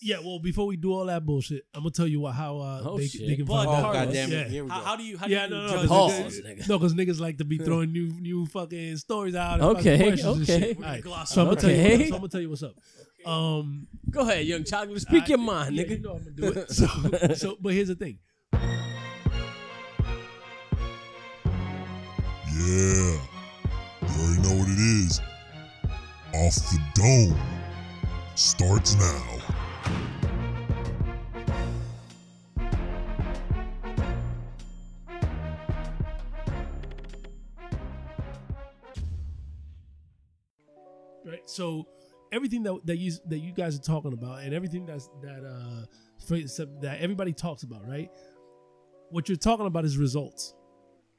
Yeah, well, before we do all that bullshit, I'm gonna tell you what, how uh, Oh, they, shit. they can But find Oh, out. Carlos, goddamn it! Yeah. Here we go. how do you? How do Yeah, you no, no, judge because Pause, niggas- nigga. no, because niggas like to be throwing new, new fucking stories out. and Okay, questions and okay. shit. We're gonna right, gloss so I'm gonna tell you. Okay. What, so I'm gonna tell you what's up. Um, Go ahead, young chocolate. Speak I- your mind, yeah, nigga. You know I'm gonna do it. So, so, but here's the thing. Yeah. You already know what it is. Off the dome starts now. Right? So everything that that you that you guys are talking about, and everything that's that uh for- that everybody talks about, right? What you're talking about is results.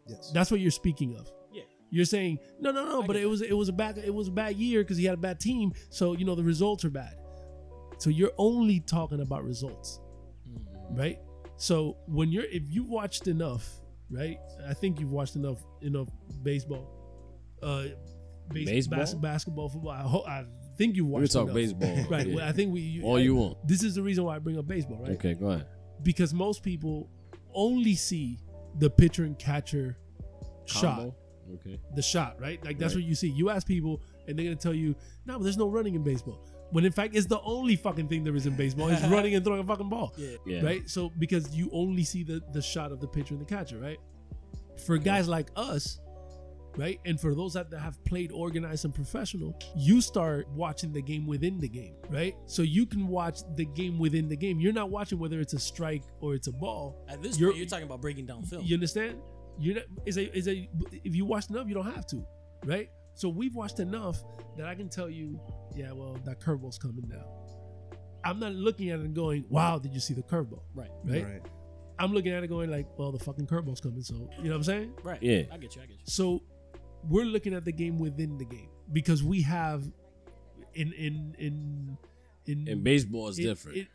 Yes. That's what you're speaking of. Yeah. You're saying no, no, no, I but it was it was a bad it was a bad year because he had a bad team, so you know the results are bad. So you're only talking about results, right? So when you're if you've watched enough, right? I think you've watched enough enough baseball, uh, base, Baseball? bas- basketball, football. I, ho- I think you We watched. talk baseball. right? Yeah. Well, I think we you, All I- you want. This is the reason why I bring up baseball, right? Okay, go ahead. Because most people only see the pitcher and catcher shot, Okay. the shot, right? Like that's Right. what you see. You ask people, and they're gonna tell you, "No, but there's no running in baseball." When in fact, it's the only fucking thing there is in baseball is running and throwing a fucking ball, Yeah. Yeah. right? So because you only see the the shot of the pitcher and the catcher, right? For guys like us, right, and for those that, that have played organized and professional, you start watching the game within the game, right? So you can watch the game within the game. You're not watching whether it's a strike or it's a ball. At this You're- point, you're talking about breaking down film. You understand? You're not, is a is a if you watch enough, you don't have to, right? So we've watched enough that I can tell you, yeah, well, that curveball's coming now. I'm not looking at it and going, wow, did you see the curveball? Right. Right? I'm looking at it going like, well, the fucking curveball's coming. So you know what I'm saying? Right. Yeah. I get you. I get you. So we're looking at the game within the game because we have in in in in And baseball is it- different. it-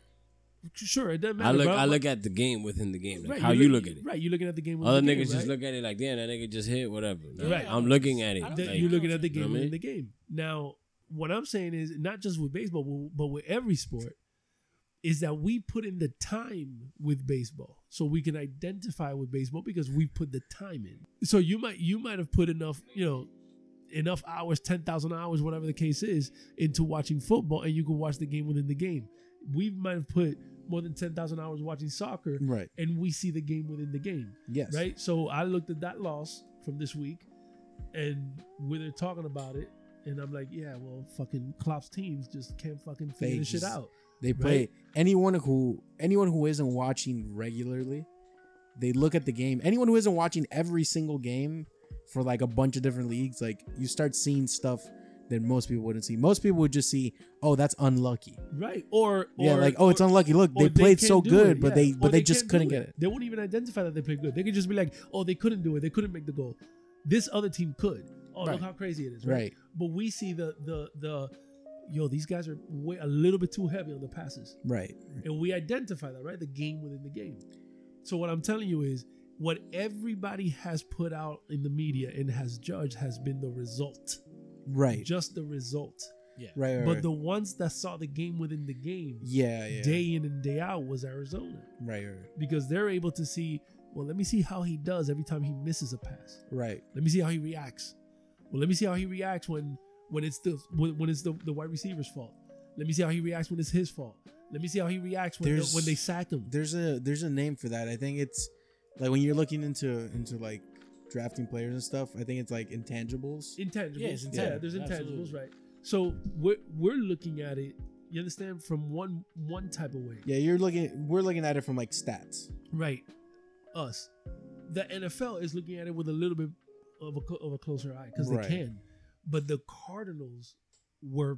sure, it doesn't matter. I look. bro. I look at the game within the game. Like Right, how you look look- at it. Right, you're looking at the game. within Other the niggas game, just right? look at it like, damn, that nigga just hit whatever. No, Right. I'm looking at it. I don't that think- like- you're looking at the You know game I within mean? the game. Now, what I'm saying is not just with baseball, but with every sport, is that we put in the time with baseball, so we can identify with baseball because we put the time in. So you might you might have put enough, you know, enough hours, ten thousand hours, whatever the case is, into watching football, and you can watch the game within the game. We might have put more than ten thousand hours watching soccer, Right. and we see the game within the game Yes. right? So I looked at that loss from this week, and when they're talking about it, and I'm like, yeah, well, fucking Klopp's teams just can't fucking figure They this shit out. They play Right. anyone who anyone who isn't watching regularly, they look at the game. Anyone who isn't watching every single game for like a bunch of different leagues, like you start seeing stuff that most people wouldn't see. Most people would just see, oh, that's unlucky. Right? Or, yeah, or- like oh, it's unlucky. Look, they played can't so good, it, but yeah. they but they, just couldn't get it. They wouldn't even identify that they played good. They could just be like, oh, they couldn't do it. They couldn't make the goal. This other team could. Oh, Right. look how crazy it is. Right? Right. But we see the the the yo, these guys are way, a little bit too heavy on the passes. Right. and we identify that right the game within the game so what i'm telling you is what everybody has put out in the media and has judged has been the result Right. just the result Yeah. Right. right but right. the ones that saw the game within the game yeah, yeah. day in and day out was arizona Right, right. because they're able to see well let me see how he does every time he misses a pass Right. let me see how he reacts well let me see how he reacts when when it's the when, when it's the, the wide receiver's fault let me see how he reacts when it's his fault let me see how he reacts when, the, There's- when they sack him There's a there's a name for that. I think it's like when you're looking into into like drafting players and stuff. I think it's like intangibles. intangibles. Yeah, it's Yeah, intangible. there's intangibles, Absolutely. right? So we're we're looking at it. You understand from one one type of way, Yeah, you're looking. We're looking at it from like stats. right? Us, the NFL is looking at it with a little bit of a clo- of a closer eye because Right. they can, but the Cardinals were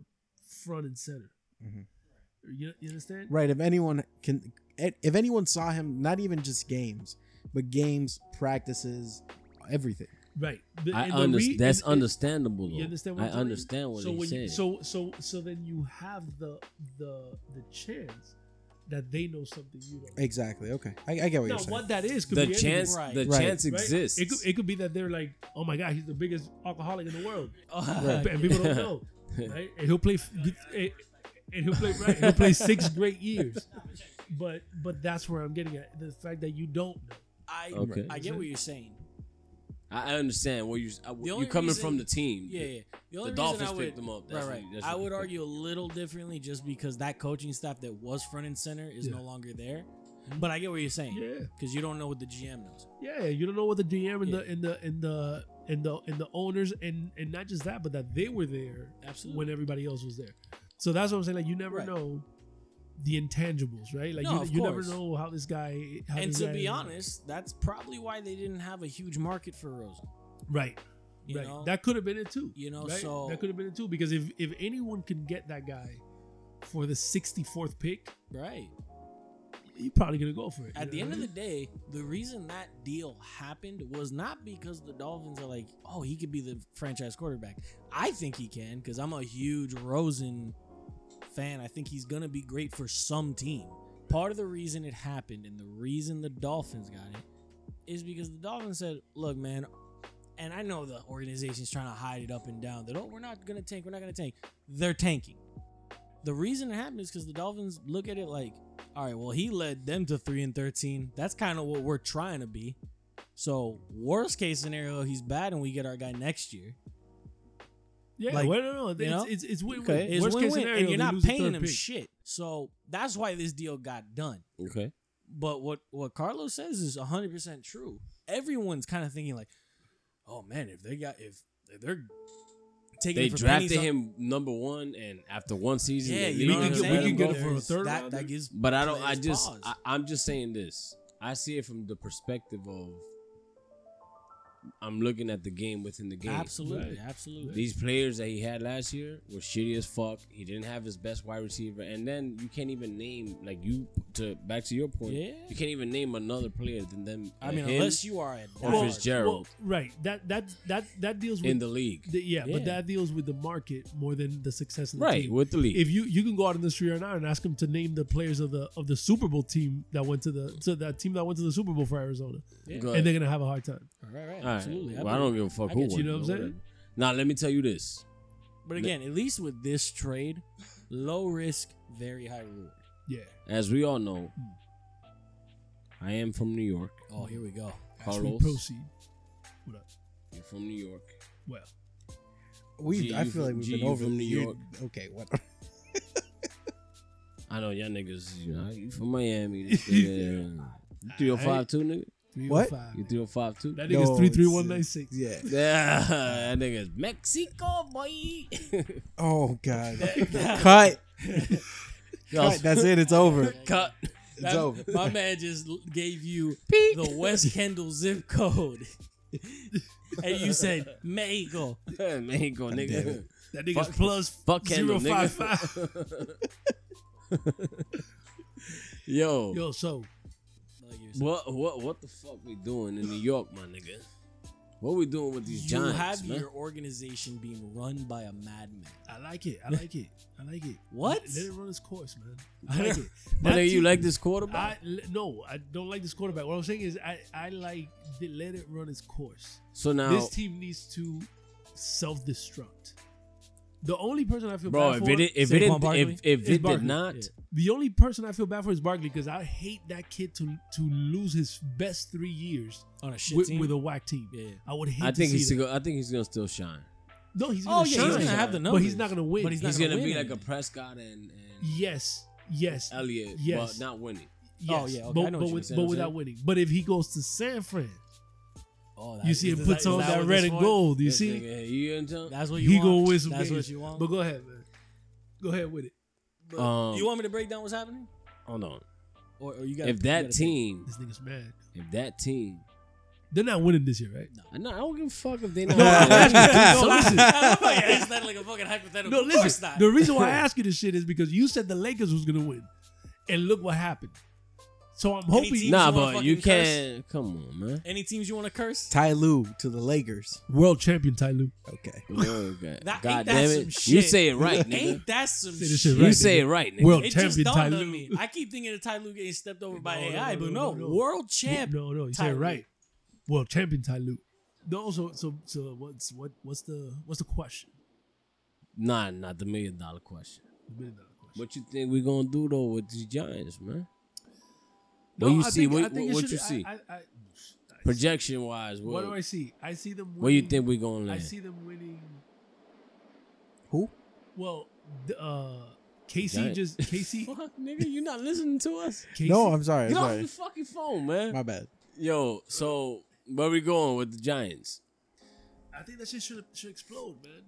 front and center. Mhm. You, you understand? Right. If anyone can, if anyone saw him, not even just games, but games, practices, everything. Right. The- I and the understand. re- That's and- and- understandable. Though. You understand what I you? understand what so he when said. you, so so so then you have the the the chance that they know something you don't. Exactly. Okay. I, I get what Now, you're saying. what that is could the be chance, Right. the Right. chance anything, right? exists. It could, it could be that they're like, oh my god, he's the biggest alcoholic in the world, Right. and people don't know, right? And he'll play. and he'll play right. He'll play six great years. But but that's where I'm getting at the fact that you don't know. I Okay. I get what you're saying. I I understand where you uh, you coming reason- from the team. Yeah, yeah. The, only Dolphins I would, picked them up. That's right, what- right. that's I would argue a little differently just because that coaching staff that was front and center is Yeah. no longer there. But I get what you're saying. Yeah. Because you don't know what the GM knows. Yeah, you don't know what the GM and Yeah. the and the and the and the and the owners and and not just that, but that they were there Absolutely. when everybody else was there. So that's what I'm saying. Like you never Right. know the intangibles, right? Like No, you, you never know how this guy. How and this to guy- be honest, that's probably why they didn't have a huge market for Rosen. right, You right, know? that could have been it too. You know, right? so- that could have been it too. Because if if anyone can get that guy for the 64th pick, right. you're probably gonna go for it. At the end of the day, the reason that deal happened was not because the Dolphins are like, oh, he could be the franchise quarterback. I think he can because I'm a huge Rosen fan. I think he's going to be great for some team. Part of the reason it happened and the reason the Dolphins got it is because the Dolphins said, look, man, and I know the organization's trying to hide it up and down that, oh, we're not going to tank, we're not going to tank. They're tanking. The reason it happened is because the Dolphins look at it like, all right, well, he led them to three and thirteen. That's kind of what we're trying to be. So, worst case scenario, he's bad, and we get our guy next year. Yeah, like, well, no, no, it's, you know? it's it's win-win. Okay, it's Worst case win-win, scenario, and you're not paying them pick. shit. So that's why this deal got done. Okay. But what what Carlos says is 100 percent true. Everyone's kind of thinking like, oh man, if they got if, if they're taking They for drafted pennies on- him number one, and after one season, Yeah, you leave know we what him I'm can get- him go. for a third that, rounder? that gives But I don't. I just. pause. I, I'm just saying this. I see it from the perspective of. I'm looking at the game within the game. absolutely, Right. absolutely. These players that he had last year were shitty as fuck. He didn't have his best wide receiver, and then you can't even name like you to back to your point. Yeah. You can't even name another player than them. I mean, unless you are at or Dallas. Fitzgerald Well, right. That that that that deals with in the league, the- yeah, Yeah. but that deals with the market more than the success of the right? team. With the league, if you you can go out in the street right now and ask them to name the players of the of the Super Bowl team that went to the to that team that went to the Super Bowl for Arizona, Yeah. And they're gonna have a hard time. Right, right, All right. absolutely. Well, I don't give a fuck I who get you. You know what I'm saying? Now let me tell you this. But again, at least with this trade, low risk, very high reward. Yeah, As we all know, I am from New York. Oh, here we go. as we Carlos. proceed. What up? You're from New York. Well, We, G, I you feel like we've G, been you over from New you- York. Okay, what? I know y'all niggas. You know, you from Miami. This, yeah. You three or five two, nigga. What? oh five. You three or five two. That nigga's No, three three it's, one uh, nine six. Yeah. Yeah, that nigga's Mexico, boy. Oh God. Cut. Yo, Cut. That's it. It's over. cut. It's That- over. My man just gave you the West Kendall zip code. and you said Mexico. Mexico, damn nigga. That nigga's Fuck- plus Fuck zero Kendall, five nigga. five. Yo, Yo, so Like you said. what, what, what the fuck we doing in New York, my nigga? What we doing with these Giants? you giants, have man? your organization being run by a madman. I like it. I like it. I like it. What? Let, let it run its course, man. I like it. My That you team- like this quarterback? I l- no, I don't like this quarterback. What I'm saying is, I I like the, let it run its course. so now, this team needs to self destruct. The only person I feel bro, bad if for, it if it didn't, Barkley? if, if It's it Barkley. did not, Yeah. the only person I feel bad for is Barkley because I hate that kid to to lose his best three years On a shit with, team. with a whack team. Yeah. I would hate. I think to he's see that. still, I think he's gonna still shine. No, he's Oh, gonna yeah, shine, he's gonna have the number. but numbers. he's not gonna win. But he's not He's gonna gonna be win like a anything. Prescott and, and yes, yes, Elliott, Yes. but not winning. yes. Oh, yeah, okay, but, I know but, what with, you're but saying. without winning. But if he goes to San Fran, Oh, you see it him that- puts on that, what red and gold. You This see, nigga, you That's what you he want. gonna win some That's games. what you want. But go ahead, man. Go ahead with it. Um, you want me to break down what's happening, Hold on. or, or you got? If that team, This nigga's mad. if that team, They're not winning this year, right? I know I don't give a fuck if they not. No, I'm winning. No, listen. I love how you asked like a fucking hypothetical. No, Of course listen. not. The reason why I ask you this shit is because you said the Lakers was gonna win, and look what happened. So I'm hoping. Nah, but you fucking can't. Come on, man. Any teams you want to curse? Ty Lue to the Lakers. World champion Ty Lue. Okay. Okay. That- God ain't that damn some it! shit? You say it right, nigga. Ain't that some Say this shit? shit You right, say it right, nigga. World It just champion dawned Ty on Lue. me. I keep thinking of Ty Lue getting stepped over by No, AI, no, but no, no, no, no. world champ. No, no, you Ty said it Lue. right. World champion Ty Lue. No, so so so what's what what's the what's the question? Nah, not the million dollar question. The million dollar question. What you think we gonna do though with the Giants, man? No, what you I see? think- what I think it what should- you see? I, I, I, Projection wise, What what, do I see? I see them. Winning, where you think we're gonna I see them winning. Who? Well, uh, Casey Giant- just Casey. Fuck, nigga, you not listening to us? Casey No, I'm sorry. I'm Get off sorry. the fucking phone, man. My bad. Yo, so where we going with the Giants? I think that shit should should explode, man.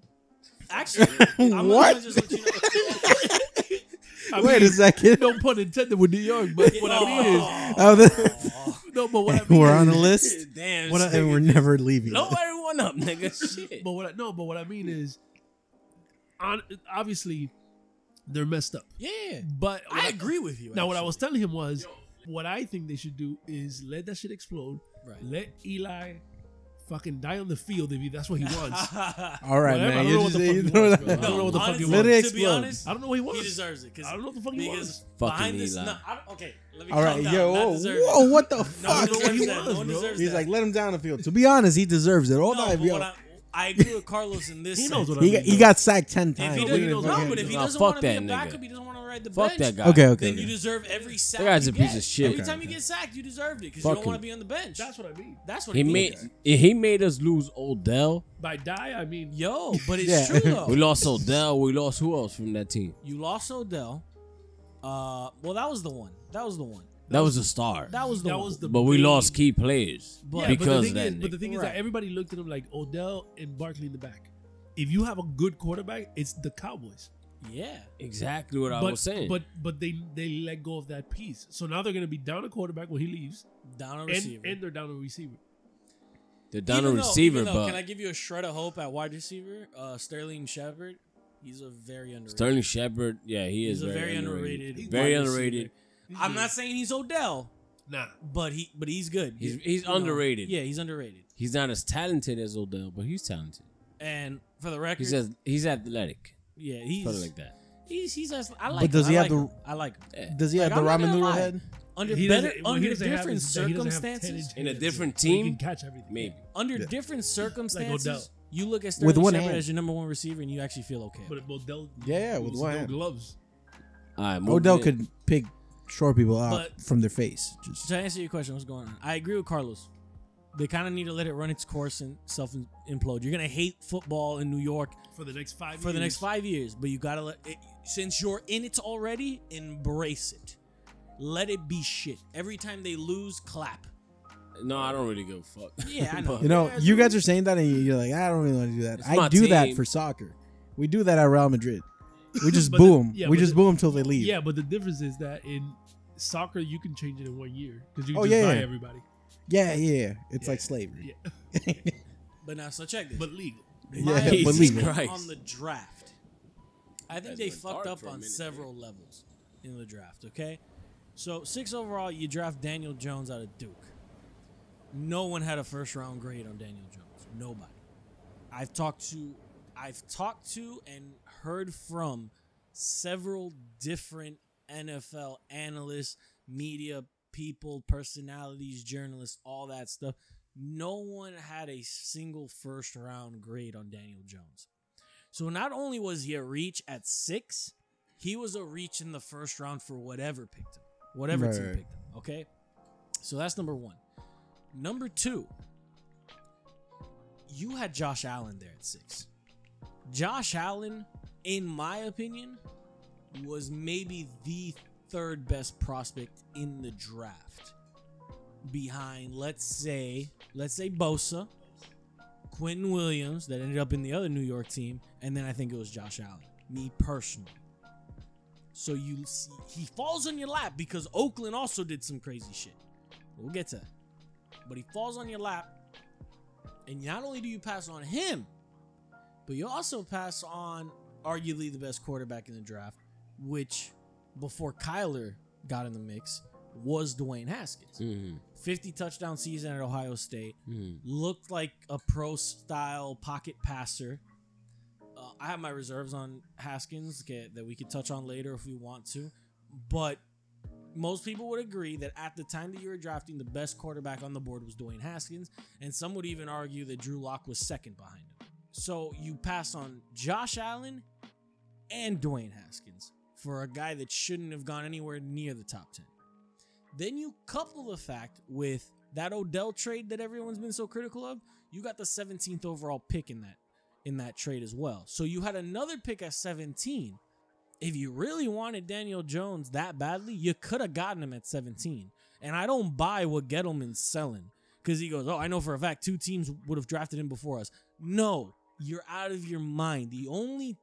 Actually, I'm gonna What? just let you know. I Wait a mean, second. No pun intended with New York, but what I mean is Oh, the- no. But what I mean we're on is, the list. Damn, What, nigga. and we're never leaving. blow everyone up, nigga. Shit. But what I, no, but what I mean is, on obviously, they're messed up. Yeah, But what I agree with you. Now, what I was telling him was, what I think they should do is let that shit explode. Right. Let Eli fucking die on the field if he, that's what he wants. All right, Whatever, I don't know what the fuck he wants, bro. I don't know what the fuck he honestly, Let it wants. To be explode. honest, I don't know what he wants. he deserves it. 'cause- I don't know what the fuck he because wants. Fucking behind this, Eli. no, I don't, okay. Let me All right, calm down. yo, Not whoa, deserve it. whoa, what the No, fuck? no one He wants. No one deserves He's that. like, let him down the field. To be honest, he deserves it. All no, that, but yo. I, I agree with Carlos in this. He sense. knows what I He, mean. got- he got sacked ten If times. he No, doesn't, he knows no, what he but if he Nah, doesn't fuck want to be that a nigga. backup, he doesn't want to ride the Fuck bench. that guy. Okay, okay. Then you deserve every sack. That guy's you a piece get. of shit. Every Okay, time you okay. get sacked, you deserved it because Fuck you don't want him. to be on the bench. That's what I mean. That's what He he made means. he made us lose Odell. By die, I mean Yo, but it's Yeah. true though. We lost Odell. We lost who else from that team? You lost Odell. Uh, well, that was the one. That was the one. That was a star. That was the That one. was the But we big- lost key players But- Yeah, because but the of thing that. is, but the nigga. thing is Right. that everybody looked at him like Odell and Barkley in the back. If you have a good quarterback, it's the Cowboys. Yeah. exactly what I but was saying. but but they they let go of that piece. So now they're gonna be down a quarterback when he leaves, Down a and, receiver. and they're down a receiver. they're down Even a though- receiver, though, but can I give you a shred of hope at wide receiver? Uh, Sterling Shepard. He's a very underrated. Sterling Shepard, yeah, he is He's a very, very underrated. underrated Very underrated. I'm not saying he's Odell, Nah, but he but he's good. He's- he's you know, underrated. yeah, he's underrated. He's not as talented as Odell, but he's talented. And for the record, He's as, he's athletic, yeah, he's something like that. He's he's as, I like. does him. he I have like the- him. I like him. Does he Like, have the I'm ramen noodle head? Under He better, doesn't- what he under different is that he doesn't have 10 circumstances, In a different so he team, can catch everything. Maybe. under Yeah. different circumstances, Odell. you look at With Sterling one Shepard hand. as your number one receiver, and you actually feel okay. But Odell, Yeah, with those one no hand. gloves. All right, moving Odell in. could pick short people out But- from their face. Just to answer your question, what's going on? I agree with Carlos. They kind of need to let it run its course and self implode. You're gonna hate football in New York For the next five for the next years. five years, but you gotta let it, since you're in it already, embrace it. Let it be shit. Every time they lose, clap. No, I don't really give a fuck. Yeah, I know. You know, Yeah, you guys are saying that, and you're like, I don't really want to do that. It's I my do that team. for soccer. We do that at Real Madrid. We just But boo the- them. yeah, we but just the- boo them till they leave. Yeah, but the difference is that in soccer you can change it in one year because you oh, can Oh, just yeah, buy yeah. everybody. Yeah, yeah. It's Yeah. like slavery. Yeah, But now, so check this. but legal. My Yeah, opinion believe me. On the draft. I think Guys they fucked up on minute, several levels in the draft. Okay, so six overall, you draft Daniel Jones out of Duke. No one had a first round grade on Daniel Jones. Nobody. I've talked to, I've talked to and heard from several different NFL analysts, media people, personalities, journalists, all that stuff. No one had a single first round grade on Daniel Jones. So not only was he a reach at six, he was a reach in the first round for whatever picked him, whatever Right, team picked him. Okay, so that's number one. Number two, you had Josh Allen there at six. Josh Allen, in my opinion, was maybe the third best prospect in the draft. Behind, let's say, let's say Bosa, Quinnen Williams, that ended up in the other New York team, and then I think it was Josh Allen. Me personally. So you see, he falls on your lap because Oakland also did some crazy shit. We'll get to that. But he falls on your lap, and not only do you pass on him, but you also pass on arguably the best quarterback in the draft, which before Kyler got in the mix was Dwayne Haskins. Mhm, 50 touchdown season at Ohio State. mhm. Looked like a pro style pocket passer. Uh, I have my reserves on Haskins okay, that we could touch on later if we want to. But most people would agree that at the time that you were drafting, the best quarterback on the board was Dwayne Haskins. And some would even argue that Drew Lock was second behind him. So you pass on Josh Allen and Dwayne Haskins for a guy that shouldn't have gone anywhere near the top 10. Then you couple the fact with that Odell trade that everyone's been so critical of. You got the 17th overall pick in that in that trade as well. So you had another pick at 17. If you really wanted Daniel Jones that badly, you could have gotten him at 17. And I don't buy what Gettleman's selling because he goes, "Oh, I know for a fact two teams would have drafted him before us." No, you're out of your mind. The only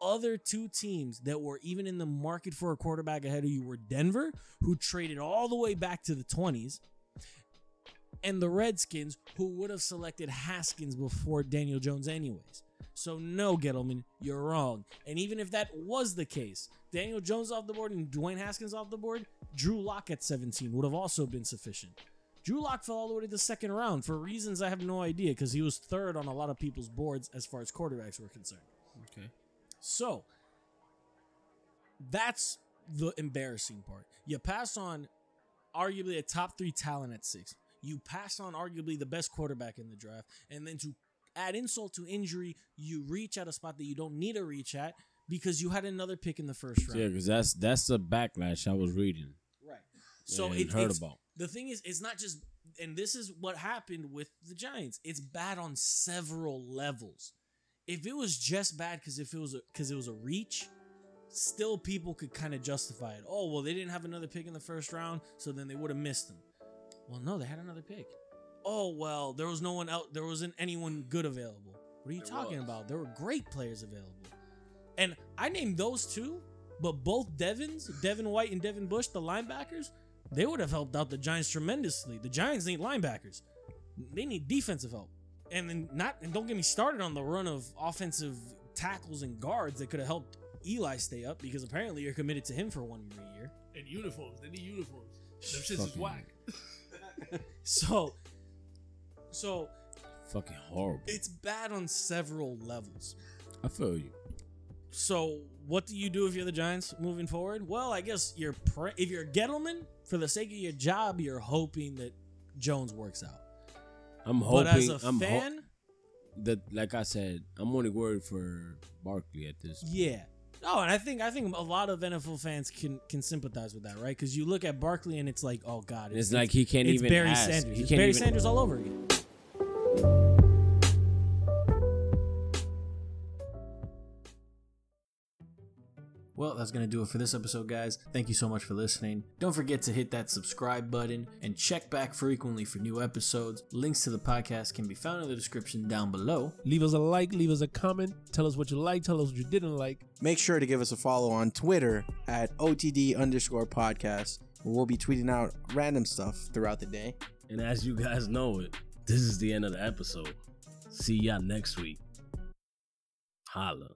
other two teams that were even in the market for a quarterback ahead of you were Denver, who traded all the way back to the 20s, and the Redskins, who would have selected Haskins before Daniel Jones, anyways. So, no, Gettleman, you're wrong. And even if that was the case, Daniel Jones off the board and Dwayne Haskins off the board, Drew Lock at 17 would have also been sufficient. Drew Lock fell all the way to the second round for reasons I have no idea because he was third on a lot of people's boards as far as quarterbacks were concerned. Okay. So that's the embarrassing part. You pass on arguably a top three talent at six. You pass on arguably the best quarterback in the draft. And then to add insult to injury, you reach at a spot that you don't need to reach at because you had another pick in the first round. Yeah, because that's that's the backlash I was reading. Right. So it, heard it's, about. the thing is, it's not just, and this is what happened with the Giants. It's bad on several levels. If it was just bad because if it was because it was a reach, still people could kind of justify it. Oh well, they didn't have another pick in the first round, so then they would have missed them. Well, no, they had another pick. Oh well, there was no one out. There wasn't anyone good available. What are you There talking was. about? There were great players available, and I named those two. But both Devons, Devin White and Devin Bush, the linebackers, they would have helped out the Giants tremendously. The Giants need linebackers. They need defensive help. And then not and don't get me started on the run of offensive tackles and guards that could have helped Eli stay up because apparently you're committed to him for one more year. And uniforms. They need uniforms. Them shits is Fucking- whack. So so Fucking horrible. it's bad on several levels. I feel you. So what do you do if you're the Giants moving forward? Well, I guess you're pre- if you're a Gettleman, for the sake of your job, you're hoping that Jones works out. I'm hoping. but as a I'm ho- fan, that like I said, I'm only worried for Barkley at this. Yeah. Oh, and I think I think a lot of NFL fans can can sympathize with that, right? Because you look at Barkley and it's like, oh god, It's like he can't it's even Barry ask. Sanders. He It's can't Barry even- Sanders all over again. Well, that's going to do it for this episode, guys. Thank you so much for listening. Don't forget to hit that subscribe button and check back frequently for new episodes. Links to the podcast can be found in the description down below. Leave us a like, leave us a comment. Tell us what you like, tell us what you didn't like. Make sure to give us a follow on Twitter at OTD underscore podcast. We'll be tweeting out random stuff throughout the day. And as you guys know it, this is the end of the episode. See y'all next week. Holla.